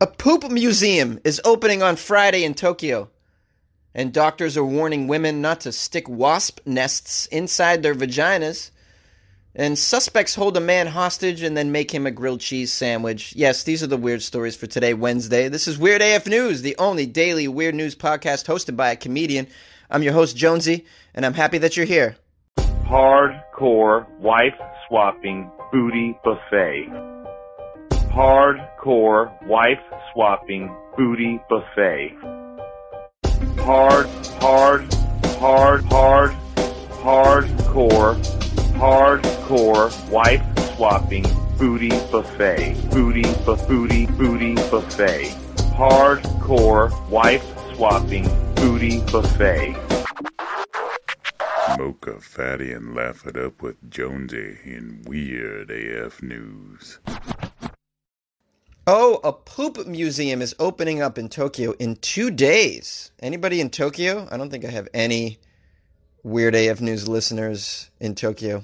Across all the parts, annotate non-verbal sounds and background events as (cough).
A poop museum is opening on Friday in Tokyo, and doctors are warning women not to stick wasp nests inside their vaginas. And suspects hold a man hostage and then make him a grilled cheese sandwich. Yes, these are the weird stories for today, Wednesday. This is Weird AF News, the only daily weird news podcast hosted by a comedian. I'm your host, Jonesy, and I'm happy that you're here. Hardcore wife swapping booty buffet. Hardcore wife swapping booty buffet. Hard, hard, hard, hard, hardcore, hardcore wife swapping booty buffet. Booty, bu- booty, booty buffet. Hardcore wife swapping booty buffet. Mocha Fatty and Laugh It Up with Jonesy in Weird AF News. Oh, a poop museum is opening up in Tokyo in two days. Anybody in Tokyo? I don't think I have any Weird AF News listeners in Tokyo.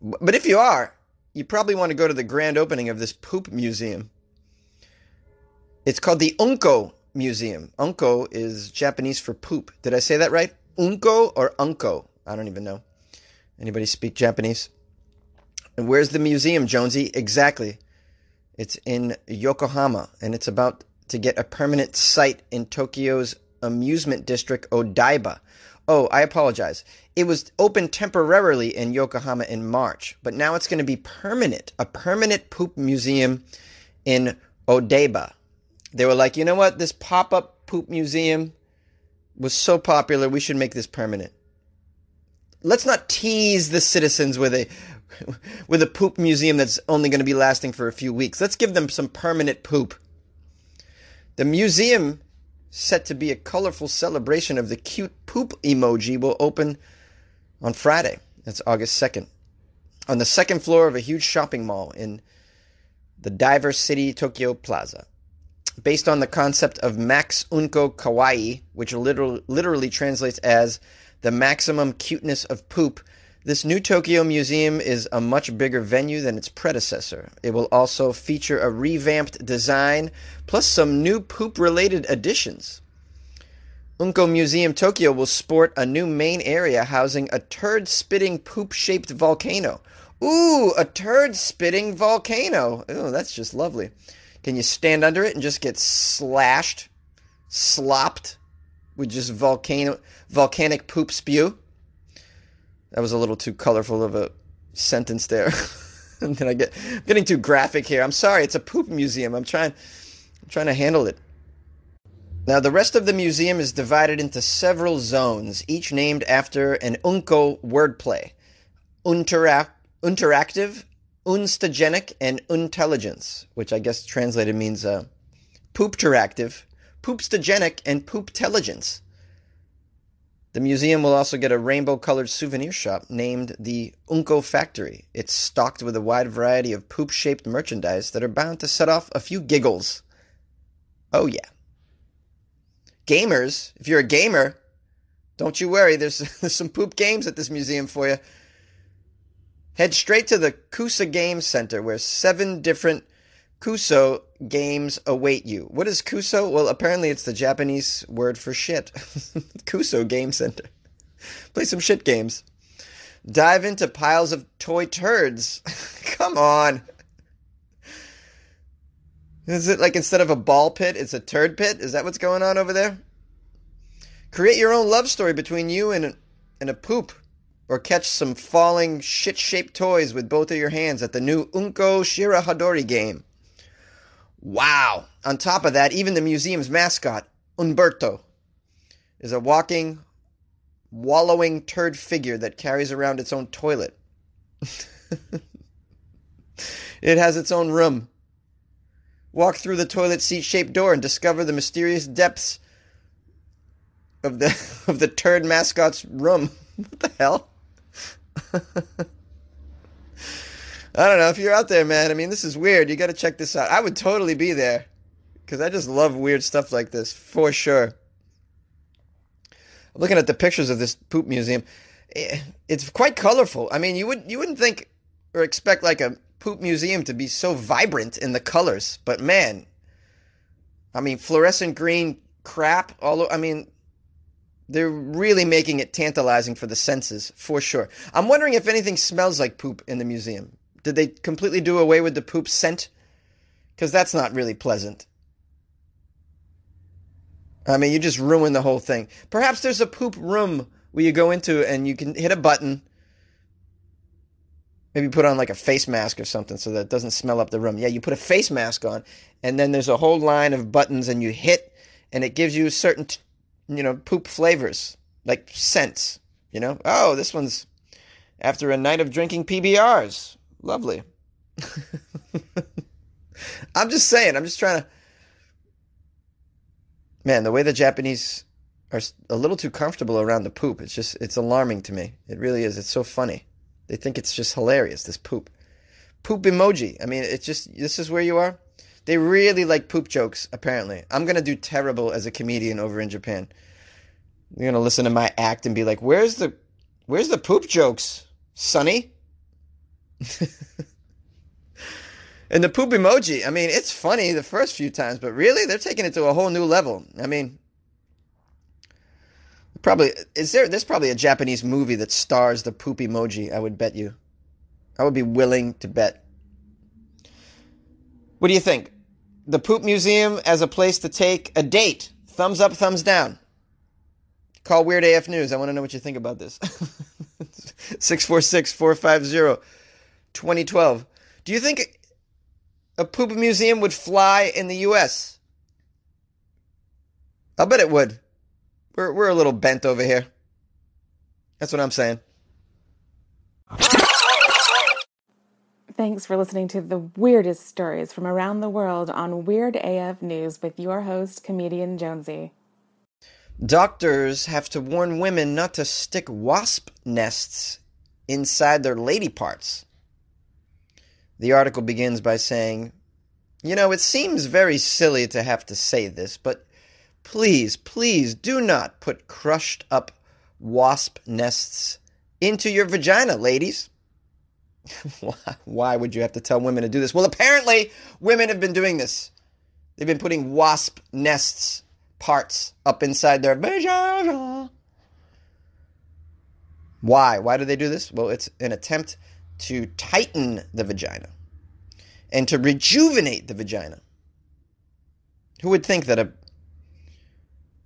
But if you are, you probably want to go to the grand opening of this poop museum. It's called the Unko Museum. Unko is Japanese for poop. Did I say that right? Unko or Unko? I don't even know. Anybody speak Japanese? And where's the museum, Jonesy? Exactly. It's in Yokohama, and it's about to get a permanent site in Tokyo's amusement district, Odaiba. Oh, I apologize. It was open temporarily in Yokohama in March, but now it's going to be permanent, a permanent poop museum in Odaiba. They were like, you know what? This pop up poop museum was so popular, we should make this permanent. Let's not tease the citizens with a (laughs) with a poop museum that's only going to be lasting for a few weeks. Let's give them some permanent poop. The museum, set to be a colorful celebration of the cute poop emoji, will open on Friday. That's August 2nd. On the second floor of a huge shopping mall in the Diver City Tokyo Plaza. Based on the concept of Max Unko Kawaii, which literal, literally translates as the maximum cuteness of poop, this new Tokyo Museum is a much bigger venue than its predecessor. It will also feature a revamped design plus some new poop related additions. Unko Museum Tokyo will sport a new main area housing a turd spitting poop shaped volcano. Ooh, a turd spitting volcano. Ooh, that's just lovely. Can you stand under it and just get slashed, slopped with just volcano volcanic poop spew? That was a little too colorful of a sentence there. and then I get I'm getting too graphic here. I'm sorry, it's a poop museum. I'm trying I'm trying to handle it. Now the rest of the museum is divided into several zones, each named after an Unko wordplay. Unterac- interactive, unstagenic, and intelligence, which I guess translated means uh, poop-teractive, poopstagenic, and poop-telligence. The museum will also get a rainbow colored souvenir shop named the Unko Factory. It's stocked with a wide variety of poop shaped merchandise that are bound to set off a few giggles. Oh, yeah. Gamers, if you're a gamer, don't you worry, there's, (laughs) there's some poop games at this museum for you. Head straight to the Kuso Game Center where seven different Kuso games await you. What is Kuso? Well, apparently it's the Japanese word for shit. (laughs) Kuso Game Center. Play some shit games. Dive into piles of toy turds. (laughs) Come on. Is it like instead of a ball pit, it's a turd pit? Is that what's going on over there? Create your own love story between you and and a poop. Or catch some falling shit shaped toys with both of your hands at the new Unko Shira Hadori game. Wow. On top of that, even the museum's mascot, Umberto, is a walking, wallowing turd figure that carries around its own toilet. (laughs) it has its own room. Walk through the toilet seat shaped door and discover the mysterious depths of the (laughs) of the turd mascot's room. (laughs) What the hell? I don't know if you're out there, man. I mean, this is weird. You got to check this out. I would totally be there because I just love weird stuff like this for sure. I'm looking at the pictures of this poop museum. Eh, it's quite colorful. I mean, you would you wouldn't think or expect like a poop museum to be so vibrant in the colors, but man, I mean, fluorescent green crap. All I mean, they're really making it tantalizing for the senses, for sure. I'm wondering if anything smells like poop in the museum. Did they completely do away with the poop scent? Because that's not really pleasant. I mean, you just ruin the whole thing. Perhaps there's a poop room where you go into and you can hit a button. Maybe put on like a face mask or something so that it doesn't smell up the room. Yeah, you put a face mask on, and then there's a whole line of buttons, and you hit, and it gives you certain, you know, poop flavors, like scents. You know, oh, this one's after a night of drinking PBRs. Lovely. (laughs) I'm just saying, I'm just trying to. Man, the way the Japanese are a little too comfortable around the poop, it's just, it's alarming to me. It really is. It's so funny. They think it's just hilarious, this poop. Poop emoji. I mean, it's just, this is where you are. They really like poop jokes, apparently. I'm going to do terrible as a comedian over in Japan. You're going to listen to my act and be like, where's the, where's the poop jokes, Sonny? (laughs) and the poop emoji, I mean, it's funny the first few times, but really, they're taking it to a whole new level. I mean, probably is there? There's probably a Japanese movie that stars the poop emoji. I would bet you. I would be willing to bet. What do you think? The Poop Museum as a place to take a date. Thumbs up, thumbs down. Call Weird AF News. I want to know what you think about this. (laughs) 646 450 2012. Do you think a poop museum would fly in the U.S.? I'll bet it would. We're, we're a little bent over here. That's what I'm saying. Thanks for listening to the weirdest stories from around the world on Weird AF News with your host, comedian Jonesy. Doctors have to warn women not to stick wasp nests inside their lady parts. The article begins by saying, You know, it seems very silly to have to say this, but please, please do not put crushed up wasp nests into your vagina, ladies. (laughs) Why would you have to tell women to do this? Well, apparently, women have been doing this. They've been putting wasp nests parts up inside their vagina. Why? Why do they do this? Well, it's an attempt to tighten the vagina and to rejuvenate the vagina. Who would think that a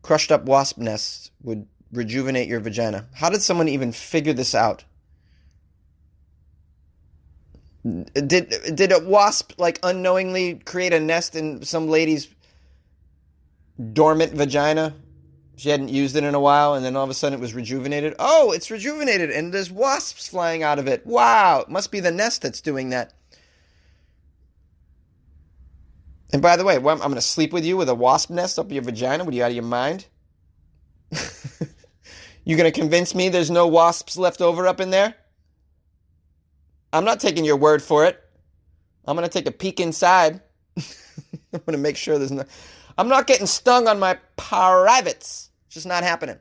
crushed up wasp nest would rejuvenate your vagina? How did someone even figure this out? Did did a wasp like unknowingly create a nest in some lady's dormant vagina? She hadn't used it in a while, and then all of a sudden it was rejuvenated. Oh, it's rejuvenated, and there's wasps flying out of it. Wow, it must be the nest that's doing that. And by the way, I'm going to sleep with you with a wasp nest up your vagina. What are you out of your mind? (laughs) You're going to convince me there's no wasps left over up in there? I'm not taking your word for it. I'm going to take a peek inside. (laughs) I'm going to make sure there's no. I'm not getting stung on my privates. Just not happening.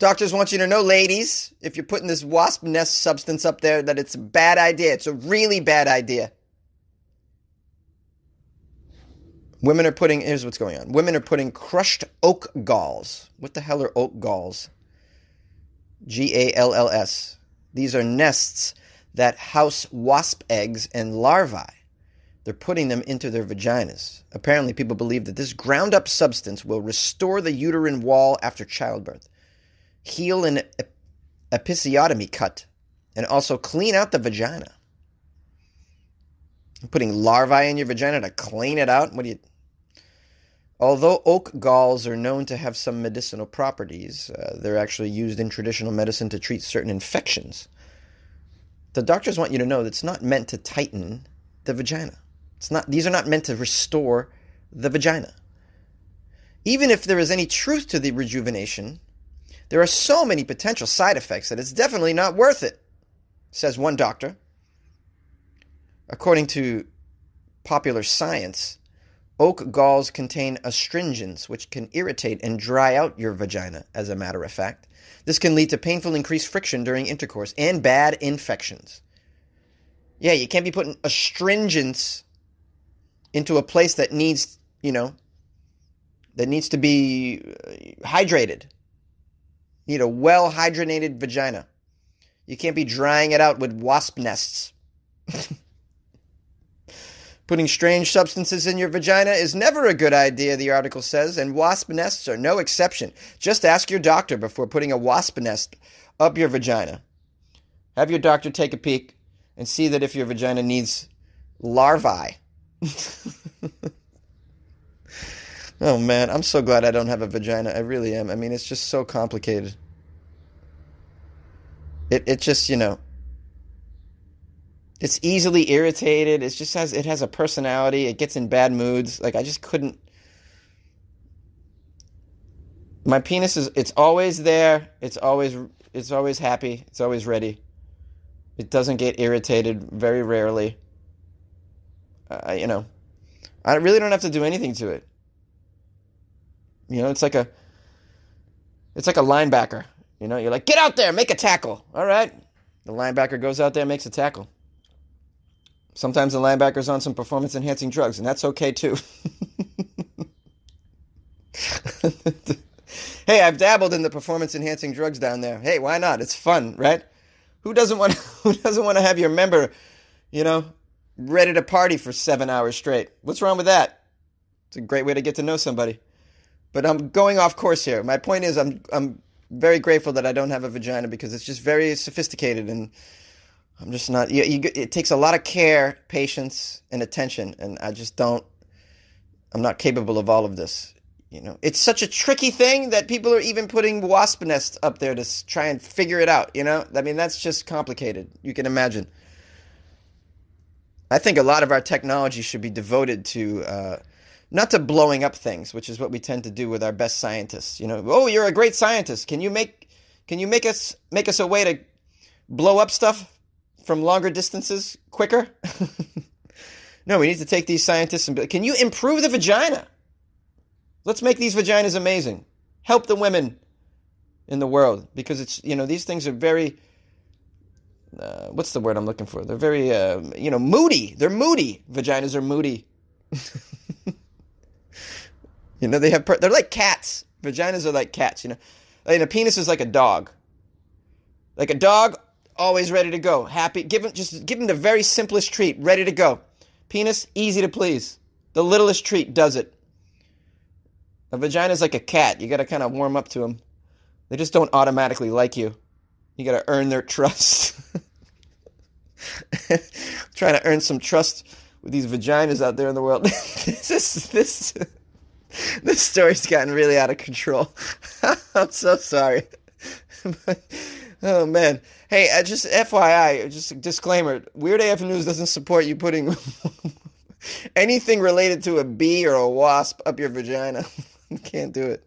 Doctors want you to know, ladies, if you're putting this wasp nest substance up there, that it's a bad idea. It's a really bad idea. Women are putting, here's what's going on. Women are putting crushed oak galls. What the hell are oak galls? G A L L S. These are nests that house wasp eggs and larvae. They're putting them into their vaginas. Apparently, people believe that this ground up substance will restore the uterine wall after childbirth, heal an episiotomy cut, and also clean out the vagina. Putting larvae in your vagina to clean it out? What do you. Although oak galls are known to have some medicinal properties, uh, they're actually used in traditional medicine to treat certain infections. The doctors want you to know that it's not meant to tighten the vagina. It's not these are not meant to restore the vagina. Even if there is any truth to the rejuvenation, there are so many potential side effects that it's definitely not worth it, says one doctor. According to popular science, Oak galls contain astringents, which can irritate and dry out your vagina, as a matter of fact. This can lead to painful increased friction during intercourse and bad infections. Yeah, you can't be putting astringents into a place that needs you know, that needs to be uh, hydrated. You need a well hydrated vagina. You can't be drying it out with wasp nests. (laughs) Putting strange substances in your vagina is never a good idea, the article says, and wasp nests are no exception. Just ask your doctor before putting a wasp nest up your vagina. Have your doctor take a peek and see that if your vagina needs larvae. (laughs) oh man, I'm so glad I don't have a vagina. I really am. I mean, it's just so complicated. It it just, you know, it's easily irritated. It just has it has a personality. It gets in bad moods. Like I just couldn't my penis is it's always there. It's always it's always happy. It's always ready. It doesn't get irritated very rarely. You know, I really don't have to do anything to it. You know, it's like a it's like a linebacker. You know, you're like, get out there, make a tackle. All right. The linebacker goes out there, makes a tackle. Sometimes the linebacker's on some performance enhancing drugs, and that's okay too. (laughs) hey, I've dabbled in the performance enhancing drugs down there. Hey, why not? It's fun, right? Who doesn't want (laughs) who doesn't want to have your member, you know, ready to party for 7 hours straight? What's wrong with that? It's a great way to get to know somebody. But I'm going off course here. My point is I'm I'm very grateful that I don't have a vagina because it's just very sophisticated and I'm just not. You, you, it takes a lot of care, patience, and attention, and I just don't. I'm not capable of all of this. You know, it's such a tricky thing that people are even putting wasp nests up there to try and figure it out. You know, I mean, that's just complicated. You can imagine. I think a lot of our technology should be devoted to uh, not to blowing up things, which is what we tend to do with our best scientists. You know, oh, you're a great scientist. Can you make can you make us make us a way to blow up stuff from longer distances quicker? (laughs) no, we need to take these scientists and can you improve the vagina? Let's make these vaginas amazing. Help the women in the world because it's you know these things are very uh, what's the word I'm looking for? They're very uh, you know moody. They're moody. Vaginas are moody. (laughs) you know they have per- they're like cats. Vaginas are like cats. You know, And a penis is like a dog. Like a dog, always ready to go. Happy. Give him just give him the very simplest treat, ready to go. Penis, easy to please. The littlest treat does it. A vagina is like a cat. You got to kind of warm up to them. They just don't automatically like you. You got to earn their trust. (laughs) Trying to earn some trust with these vaginas out there in the world. (laughs) this is this this story's gotten really out of control. (laughs) I'm so sorry. oh man. Hey, uh, just FYI, just a disclaimer: Weird AF News doesn't support you putting anything related to a bee or a wasp up your vagina. Can't do it.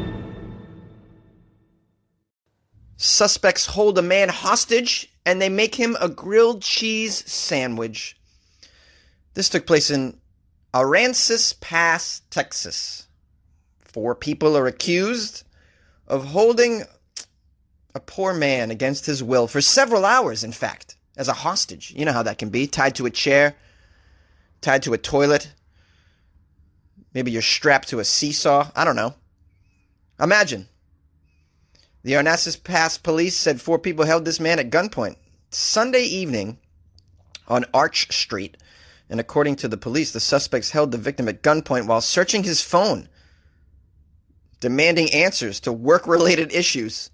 Suspects hold a man hostage and they make him a grilled cheese sandwich. This took place in Aransas Pass, Texas. Four people are accused of holding a poor man against his will for several hours, in fact, as a hostage. You know how that can be tied to a chair, tied to a toilet. Maybe you're strapped to a seesaw. I don't know. Imagine. The Aransas Pass police said four people held this man at gunpoint Sunday evening on Arch Street. And according to the police, the suspects held the victim at gunpoint while searching his phone, demanding answers to work related issues.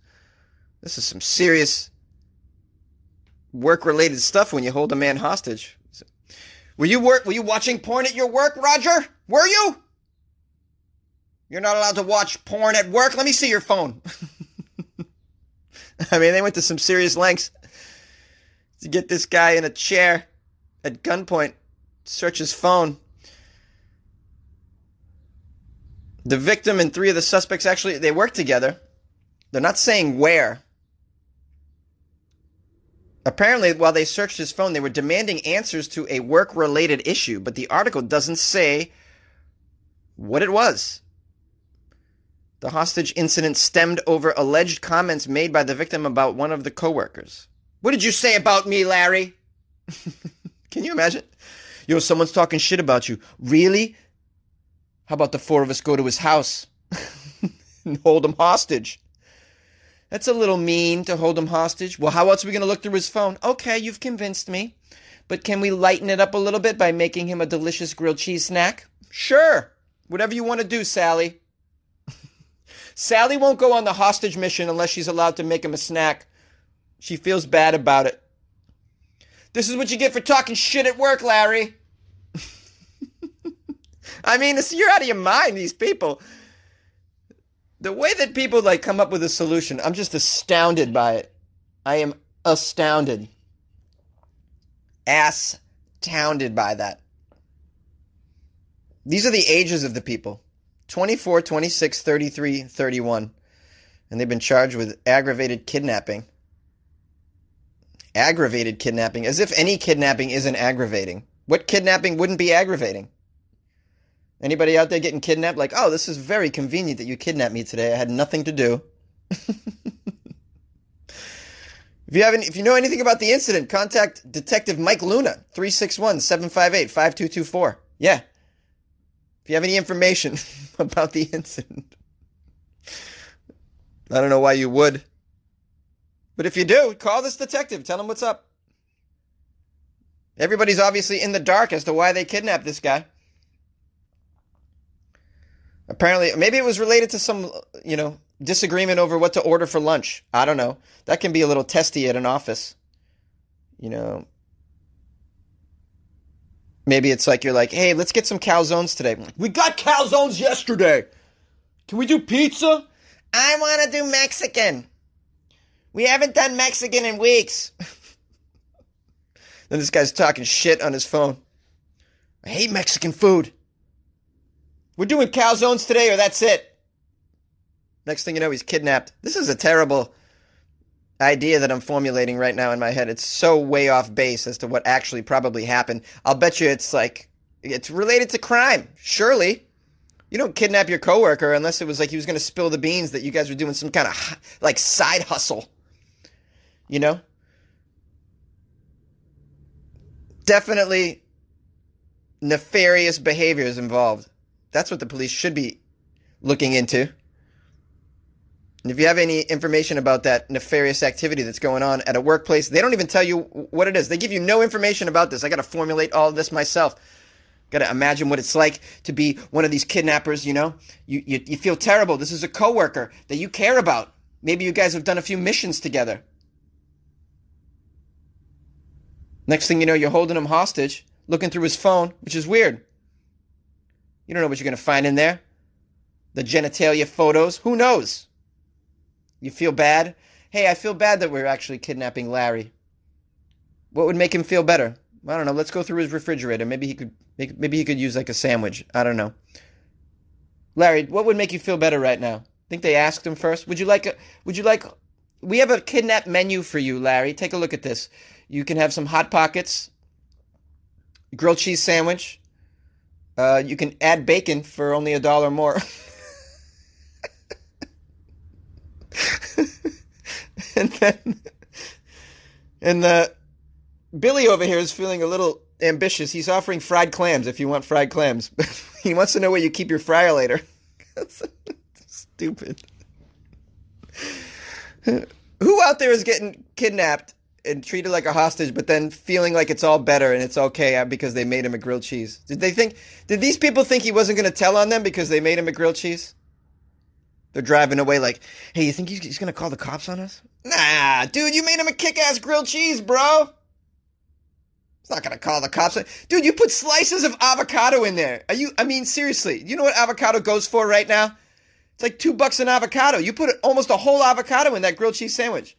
This is some serious work related stuff when you hold a man hostage. Were you work were you watching porn at your work, Roger? Were you? You're not allowed to watch porn at work. Let me see your phone. (laughs) (laughs) I mean, they went to some serious lengths to get this guy in a chair at gunpoint, search his phone. The victim and three of the suspects actually they work together. They're not saying where. Apparently, while they searched his phone, they were demanding answers to a work related issue, but the article doesn't say what it was. The hostage incident stemmed over alleged comments made by the victim about one of the coworkers. What did you say about me, Larry? (laughs) Can you imagine? Yo, someone's talking shit about you. Really? How about the four of us go to his house (laughs) and hold him hostage? That's a little mean to hold him hostage. Well, how else are we going to look through his phone? Okay, you've convinced me. But can we lighten it up a little bit by making him a delicious grilled cheese snack? Sure. Whatever you want to do, Sally. Sally won't go on the hostage mission unless she's allowed to make him a snack. She feels bad about it. This is what you get for talking shit at work, Larry. (laughs) I mean, you're out of your mind, these people the way that people like come up with a solution, I'm just astounded by it. I am astounded. Astounded by that. These are the ages of the people 24, 26, 33, 31. And they've been charged with aggravated kidnapping. Aggravated kidnapping, as if any kidnapping isn't aggravating. What kidnapping wouldn't be aggravating? Anybody out there getting kidnapped? Like, oh, this is very convenient that you kidnapped me today. I had nothing to do. (laughs) if you have if you know anything about the incident, contact Detective Mike Luna, 361-758-5224. Yeah. If you have any information (laughs) about the incident. I don't know why you would. But if you do, call this detective. Tell him what's up. Everybody's obviously in the dark as to why they kidnapped this guy. Apparently, maybe it was related to some, you know, disagreement over what to order for lunch. I don't know. That can be a little testy at an office. You know, maybe it's like you're like, hey, let's get some calzones today. we got calzones yesterday. Can we do pizza? I want to do Mexican. We haven't done Mexican in weeks. (laughs) then this guy's talking shit on his phone. I hate Mexican food. We're doing calzones today, or that's it. Next thing you know, he's kidnapped. This is a terrible idea that I'm formulating right now in my head. It's so way off base as to what actually probably happened. I'll bet you it's like it's related to crime. Surely. You don't kidnap your coworker unless it was like he was going to spill the beans that you guys were doing some kind of like side hustle. You know? Definitely nefarious behaviors involved. That's what the police should be looking into. And if you have any information about that nefarious activity that's going on at a workplace, they don't even tell you what it is. They give you no information about this. I got to formulate all this myself. Got to imagine what it's like to be one of these kidnappers, you know? You, you, you feel terrible. This is a coworker that you care about. Maybe you guys have done a few missions together. Next thing you know, you're holding him hostage, looking through his phone, which is weird. You don't know what you're going to find in there. The genitalia photos. Who knows? You feel bad? Hey, I feel bad that we're actually kidnapping Larry. What would make him feel better? I don't know. Let's go through his refrigerator. Maybe he could maybe he could use like a sandwich. I don't know. Larry, what would make you feel better right now? I Think they asked him first. Would you like a would you like we have a kidnap menu for you, Larry. Take a look at this. You can have some hot pockets, grilled cheese sandwich, uh, you can add bacon for only a dollar more. (laughs) (laughs) and then, and the Billy over here is feeling a little ambitious. He's offering fried clams if you want fried clams. (laughs) he wants to know where you keep your fryer later. (laughs) Stupid. Who out there is getting kidnapped and treated like a hostage, but then feeling like it's all better and it's okay uh, because they made him a grilled cheese. Did they think? Did these people think he wasn't going to tell on them because they made him a grilled cheese? They're driving away like, hey, you think he's, going to call the cops on us? Nah, dude, you made him a kick-ass grilled cheese, bro. He's not to call the cops. Dude, you put slices of avocado in there. Are you? I mean, seriously, you know what avocado goes for right now? It's like two bucks an avocado. You put almost a whole avocado in that grilled cheese sandwich.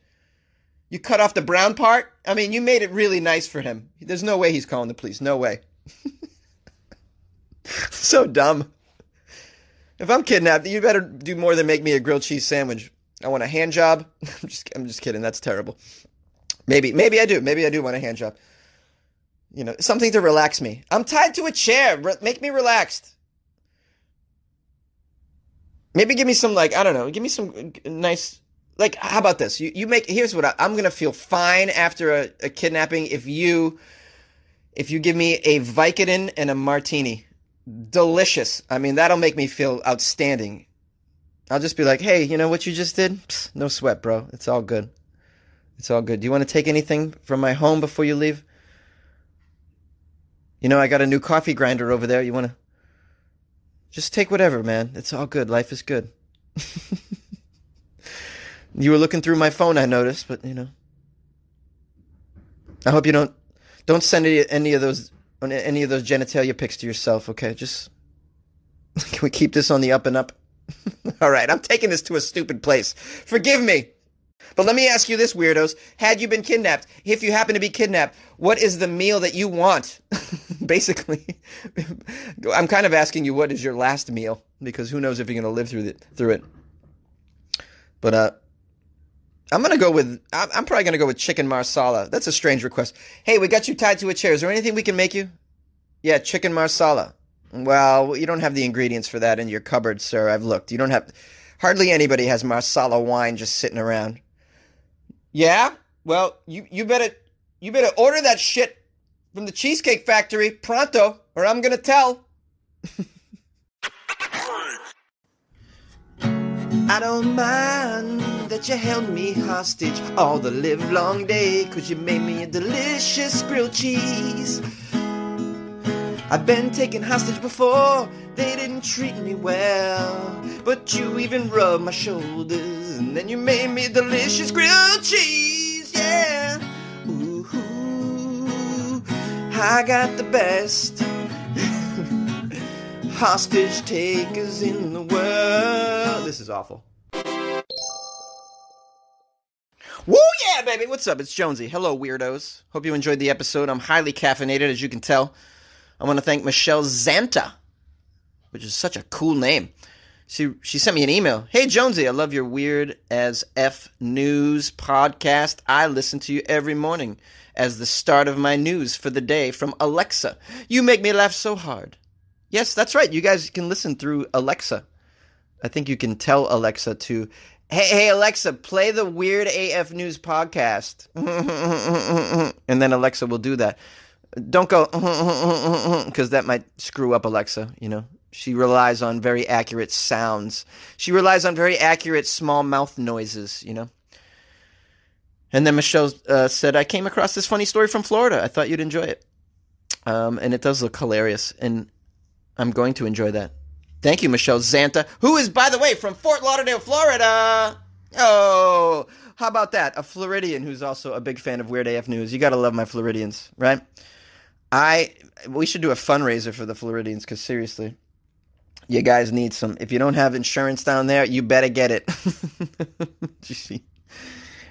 You cut off the brown part. I mean, you made it really nice for him. There's no way he's calling the police. No way. (laughs) so dumb. If I'm kidnapped, you better do more than make me a grilled cheese sandwich. I want a hand job. (laughs) I'm just, I'm just kidding. That's terrible. Maybe, maybe I do. Maybe I do want a hand job. You know, something to relax me. I'm tied to a chair. Re- make me relaxed. Maybe give me some like I don't know. Give me some nice like how about this? You you make here's what I, am gonna feel fine after a, a kidnapping if you if you give me a Vicodin and a martini. Delicious. I mean that'll make me feel outstanding. I'll just be like, hey, you know what you just did? Psst, no sweat, bro. It's all good. It's all good. Do you want to take anything from my home before you leave? You know, I got a new coffee grinder over there. You want to just take whatever, man. It's all good. Life is good. (laughs) you were looking through my phone, I noticed, but you know. I hope you don't don't send any, any of those any of those genitalia pics to yourself, okay? Just (laughs) can we keep this on the up and up? (laughs) all right, I'm taking this to a stupid place. Forgive me. But let me ask you this, weirdos. Had you been kidnapped, if you happen to be kidnapped, what is the meal that you want? (laughs) Basically, I'm kind of asking you what is your last meal because who knows if you're going to live through it. Through it. But uh, I'm to go with. I'm probably to go with chicken marsala. That's a strange request. Hey, we got you tied to a chair. Is there anything we can make you? Yeah, chicken marsala. Well, you don't have the ingredients for that in your cupboard, sir. I've looked. You don't have. Hardly anybody has marsala wine just sitting around. Yeah? Well, you, you better you better order that shit from the Cheesecake Factory pronto, or I'm gonna tell. (laughs) I don't mind that you held me hostage all the live long day, cause you made me a delicious grilled cheese. I've been taken hostage before, they didn't treat me well. But you even rubbed my shoulders, and then you made me delicious grilled cheese, yeah. Ooh, I got the best (laughs) hostage takers in the world. This is awful. Woo yeah, baby! What's up? It's Jonesy. Hello, weirdos. Hope you enjoyed the episode. I'm highly caffeinated, as you can tell. I want to thank Michelle Zanta, which is such a cool name. She she sent me an email. Hey Jonesy, I love your weird as f news podcast. I listen to you every morning as the start of my news for the day from Alexa. You make me laugh so hard. Yes, that's right. You guys can listen through Alexa. I think you can tell Alexa to Hey, hey Alexa, play the Weird AF News podcast. (laughs) and then Alexa will do that. Don't go (laughs) because that might screw up Alexa, you know. She relies on very accurate sounds. She relies on very accurate small mouth noises, you know. And then Michelle uh, said, I came across this funny story from Florida. I thought you'd enjoy it. Um, and it does look hilarious. And I'm going to enjoy that. Thank you, Michelle Zanta, who is, by the way, from Fort Lauderdale, Florida. Oh, how about that? A Floridian who's also a big fan of Weird AF News. You got to love my Floridians, right? I we should do a fundraiser for the Floridians because seriously, you guys need some. If you don't have insurance down there, you better get it. (laughs)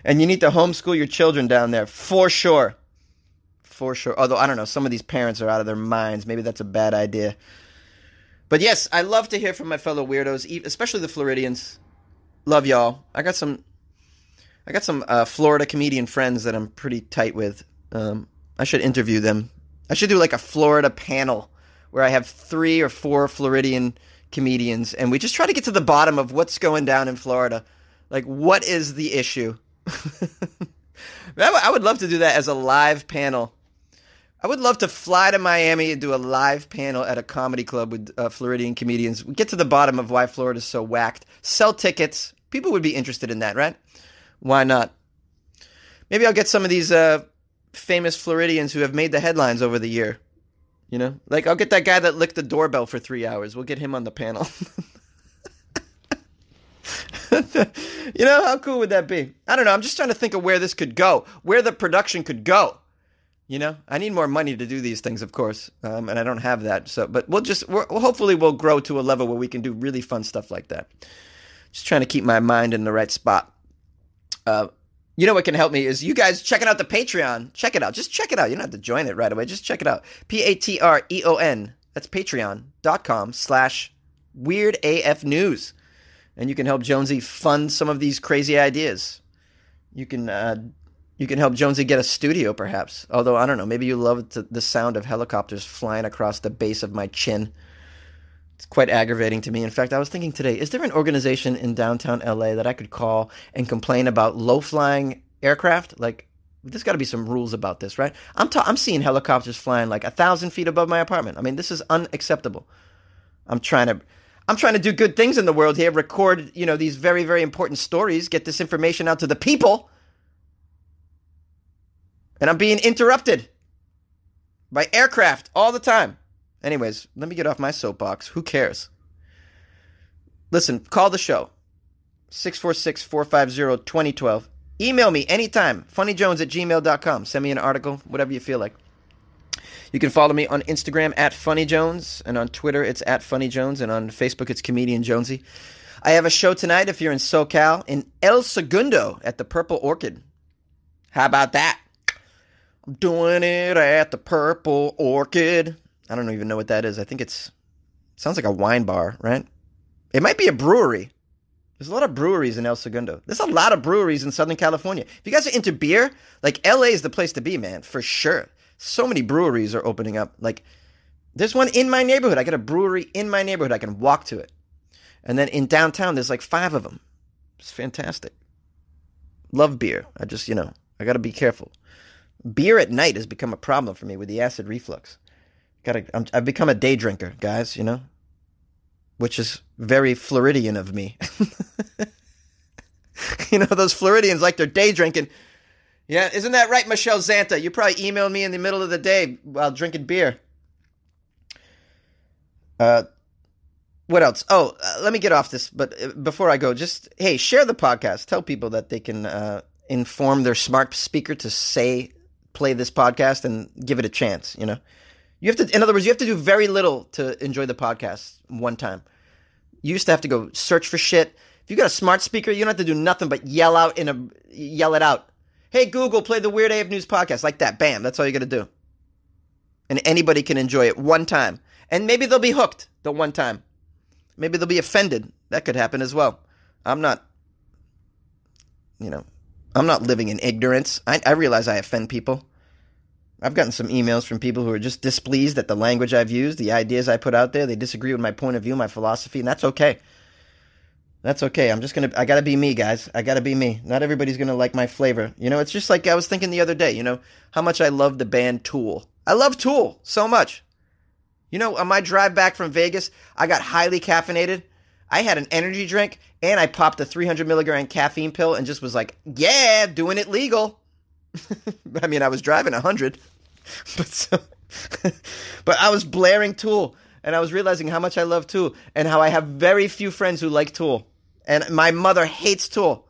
and you need to homeschool your children down there for sure. For sure. Although I don't know, some of these parents are out of their minds. Maybe that's a bad idea. But yes, I love to hear from my fellow weirdos, especially the Floridians. Love y'all. I got some, I got some uh, Florida comedian friends that I'm pretty tight with. Um, I should interview them I should do like a Florida panel where I have three or four Floridian comedians and we just try to get to the bottom of what's going down in Florida. Like, what is the issue? (laughs) I would love to do that as a live panel. I would love to fly to Miami and do a live panel at a comedy club with uh, Floridian comedians. We get to the bottom of why Florida's so whacked. Sell tickets. People would be interested in that, right? Why not? Maybe I'll get some of these uh, famous Floridians who have made the headlines over the year. You know, like I'll get that guy that licked the doorbell for three hours. We'll get him on the panel. (laughs) you know, how cool would that be? I don't know. I'm just trying to think of where this could go, where the production could go. You know, I need more money to do these things, of course, um, and I don't have that. So, but we'll just, hopefully, we'll grow to a level where we can do really fun stuff like that. Just trying to keep my mind in the right spot. Uh, you know what can help me is you guys checking out the Patreon. Check it out. Just check it out. You don't have to join it right away. Just check it out. P A T R E O N. That's patreon.com slash Weird AF News. And you can help Jonesy fund some of these crazy ideas. You can uh, you can help Jonesy get a studio, perhaps. Although I don't know, maybe you love the, sound of helicopters flying across the base of my chin. It's quite aggravating to me. In fact, I was thinking today: is there an organization in downtown LA that I could call and complain about low flying aircraft? Like, there's got to be some rules about this, right? I'm ta- I'm seeing helicopters flying like a thousand feet above my apartment. I mean, this is unacceptable. I'm trying to. I'm trying to do good things in the world here, record, you know, these very, very important stories, get this information out to the people and I'm being interrupted by aircraft all the time. Anyways, let me get off my soapbox. Who cares? Listen, call the show 646 450 2012. Email me anytime, funnyjones at gmail.com. Send me an article, whatever you feel like. You can follow me on Instagram at funnyjones, and on Twitter it's at funnyjones, and on Facebook it's comedian Jonesy. I have a show tonight if you're in SoCal in El Segundo at the Purple Orchid. How about that? Doing it at the Purple Orchid. I don't even know what that is. I think it's sounds like a wine bar, right? It might be a brewery. There's a lot of breweries in El Segundo. There's a lot of breweries in Southern California. If you guys are into beer, like LA is the place to be, man, for sure. So many breweries are opening up. Like there's one in my neighborhood. I got a brewery in my neighborhood. I can walk to it. And then in downtown, there's like five of them. It's fantastic. Love beer. I just, you know, I got to be careful beer at night has become a problem for me with the acid reflux. Gotta, i have become a day drinker, guys. You know, which is very Floridian of me. (laughs) you know, those Floridians like their day drinking. Yeah, isn't that right, Michelle Zanta? You probably emailed me in the middle of the day while drinking beer. Uh, what else? Oh, uh, let me get off this. But uh, before I go, just hey, share the podcast. Tell people that they can uh, inform their smart speaker to say play this podcast and give it a chance. You know, you have to. In other words, you have to do very little to enjoy the podcast one time. You used to have to go search for shit. If you got a smart speaker, you don't have to do nothing but yell out in a yell it out. Hey Google, play the Weird AF News podcast like that. Bam, that's all you got to do. And anybody can enjoy it one time. And maybe they'll be hooked the one time. Maybe they'll be offended. That could happen as well. I'm not, you know, I'm not living in ignorance. I, I realize I offend people. I've gotten some emails from people who are just displeased at the language I've used, the ideas I put out there. They disagree with my point of view, my philosophy, and that's okay. That's okay. I'm just gonna. I gotta be me, guys. I gotta be me. Not everybody's gonna like my flavor. You know, it's just like I was thinking the other day. You know how much I love the band Tool. I love Tool so much. You know, on my drive back from Vegas, I got highly caffeinated. I had an energy drink and I popped a 300 milligram caffeine pill and just was like, yeah, doing it legal. (laughs) I mean, I was driving 100, (laughs) but so, (laughs) but I was blaring Tool and I was realizing how much I love Tool and how I have very few friends who like Tool. And my mother hates Tool.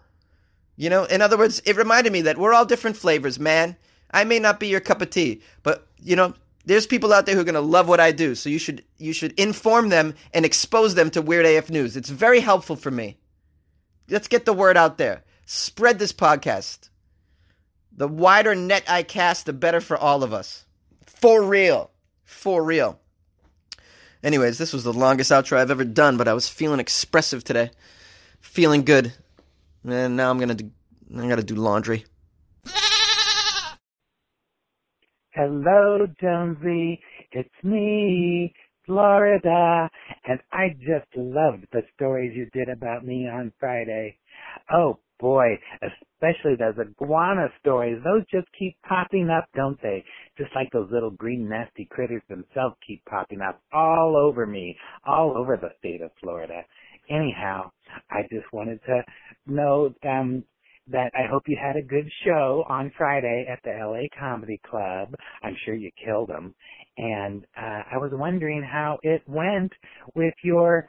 You know, in other words, it reminded me that we're all different flavors, man. I may not be your cup of tea, but you know, there's people out there who are going to love what I do. So you should you should inform them and expose them to Weird AF News. It's very helpful for me. Let's get the word out there. Spread this podcast. The wider net I cast, the better for all of us. For real. For real. Anyways, this was the longest outro I've ever done, but I was feeling expressive today. Feeling good. And now I'm going to do, I got to do laundry. Hello, Jonesy. It's me, Florida. And I just loved the stories you did about me on Friday. Oh boy, especially those iguana stories. Those just keep popping up, don't they? Just like those little green nasty critters themselves keep popping up all over me, all over the state of Florida. Anyhow, I just wanted to know um that I hope you had a good show on Friday at the LA Comedy Club. I'm sure you killed them. And uh, I was wondering how it went with your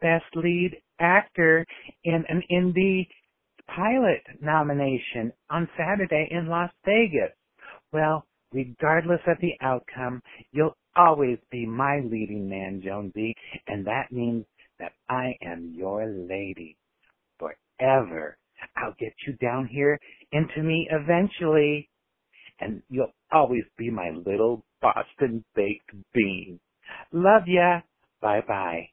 best lead actor in an indie pilot nomination on Saturday in Las Vegas. Well, regardless of the outcome, you'll always be my leading man, Jonesy, and that means that I am your lady forever. I'll get you down here into me eventually. And you'll always be my little Boston baked bean. Love ya. Bye bye.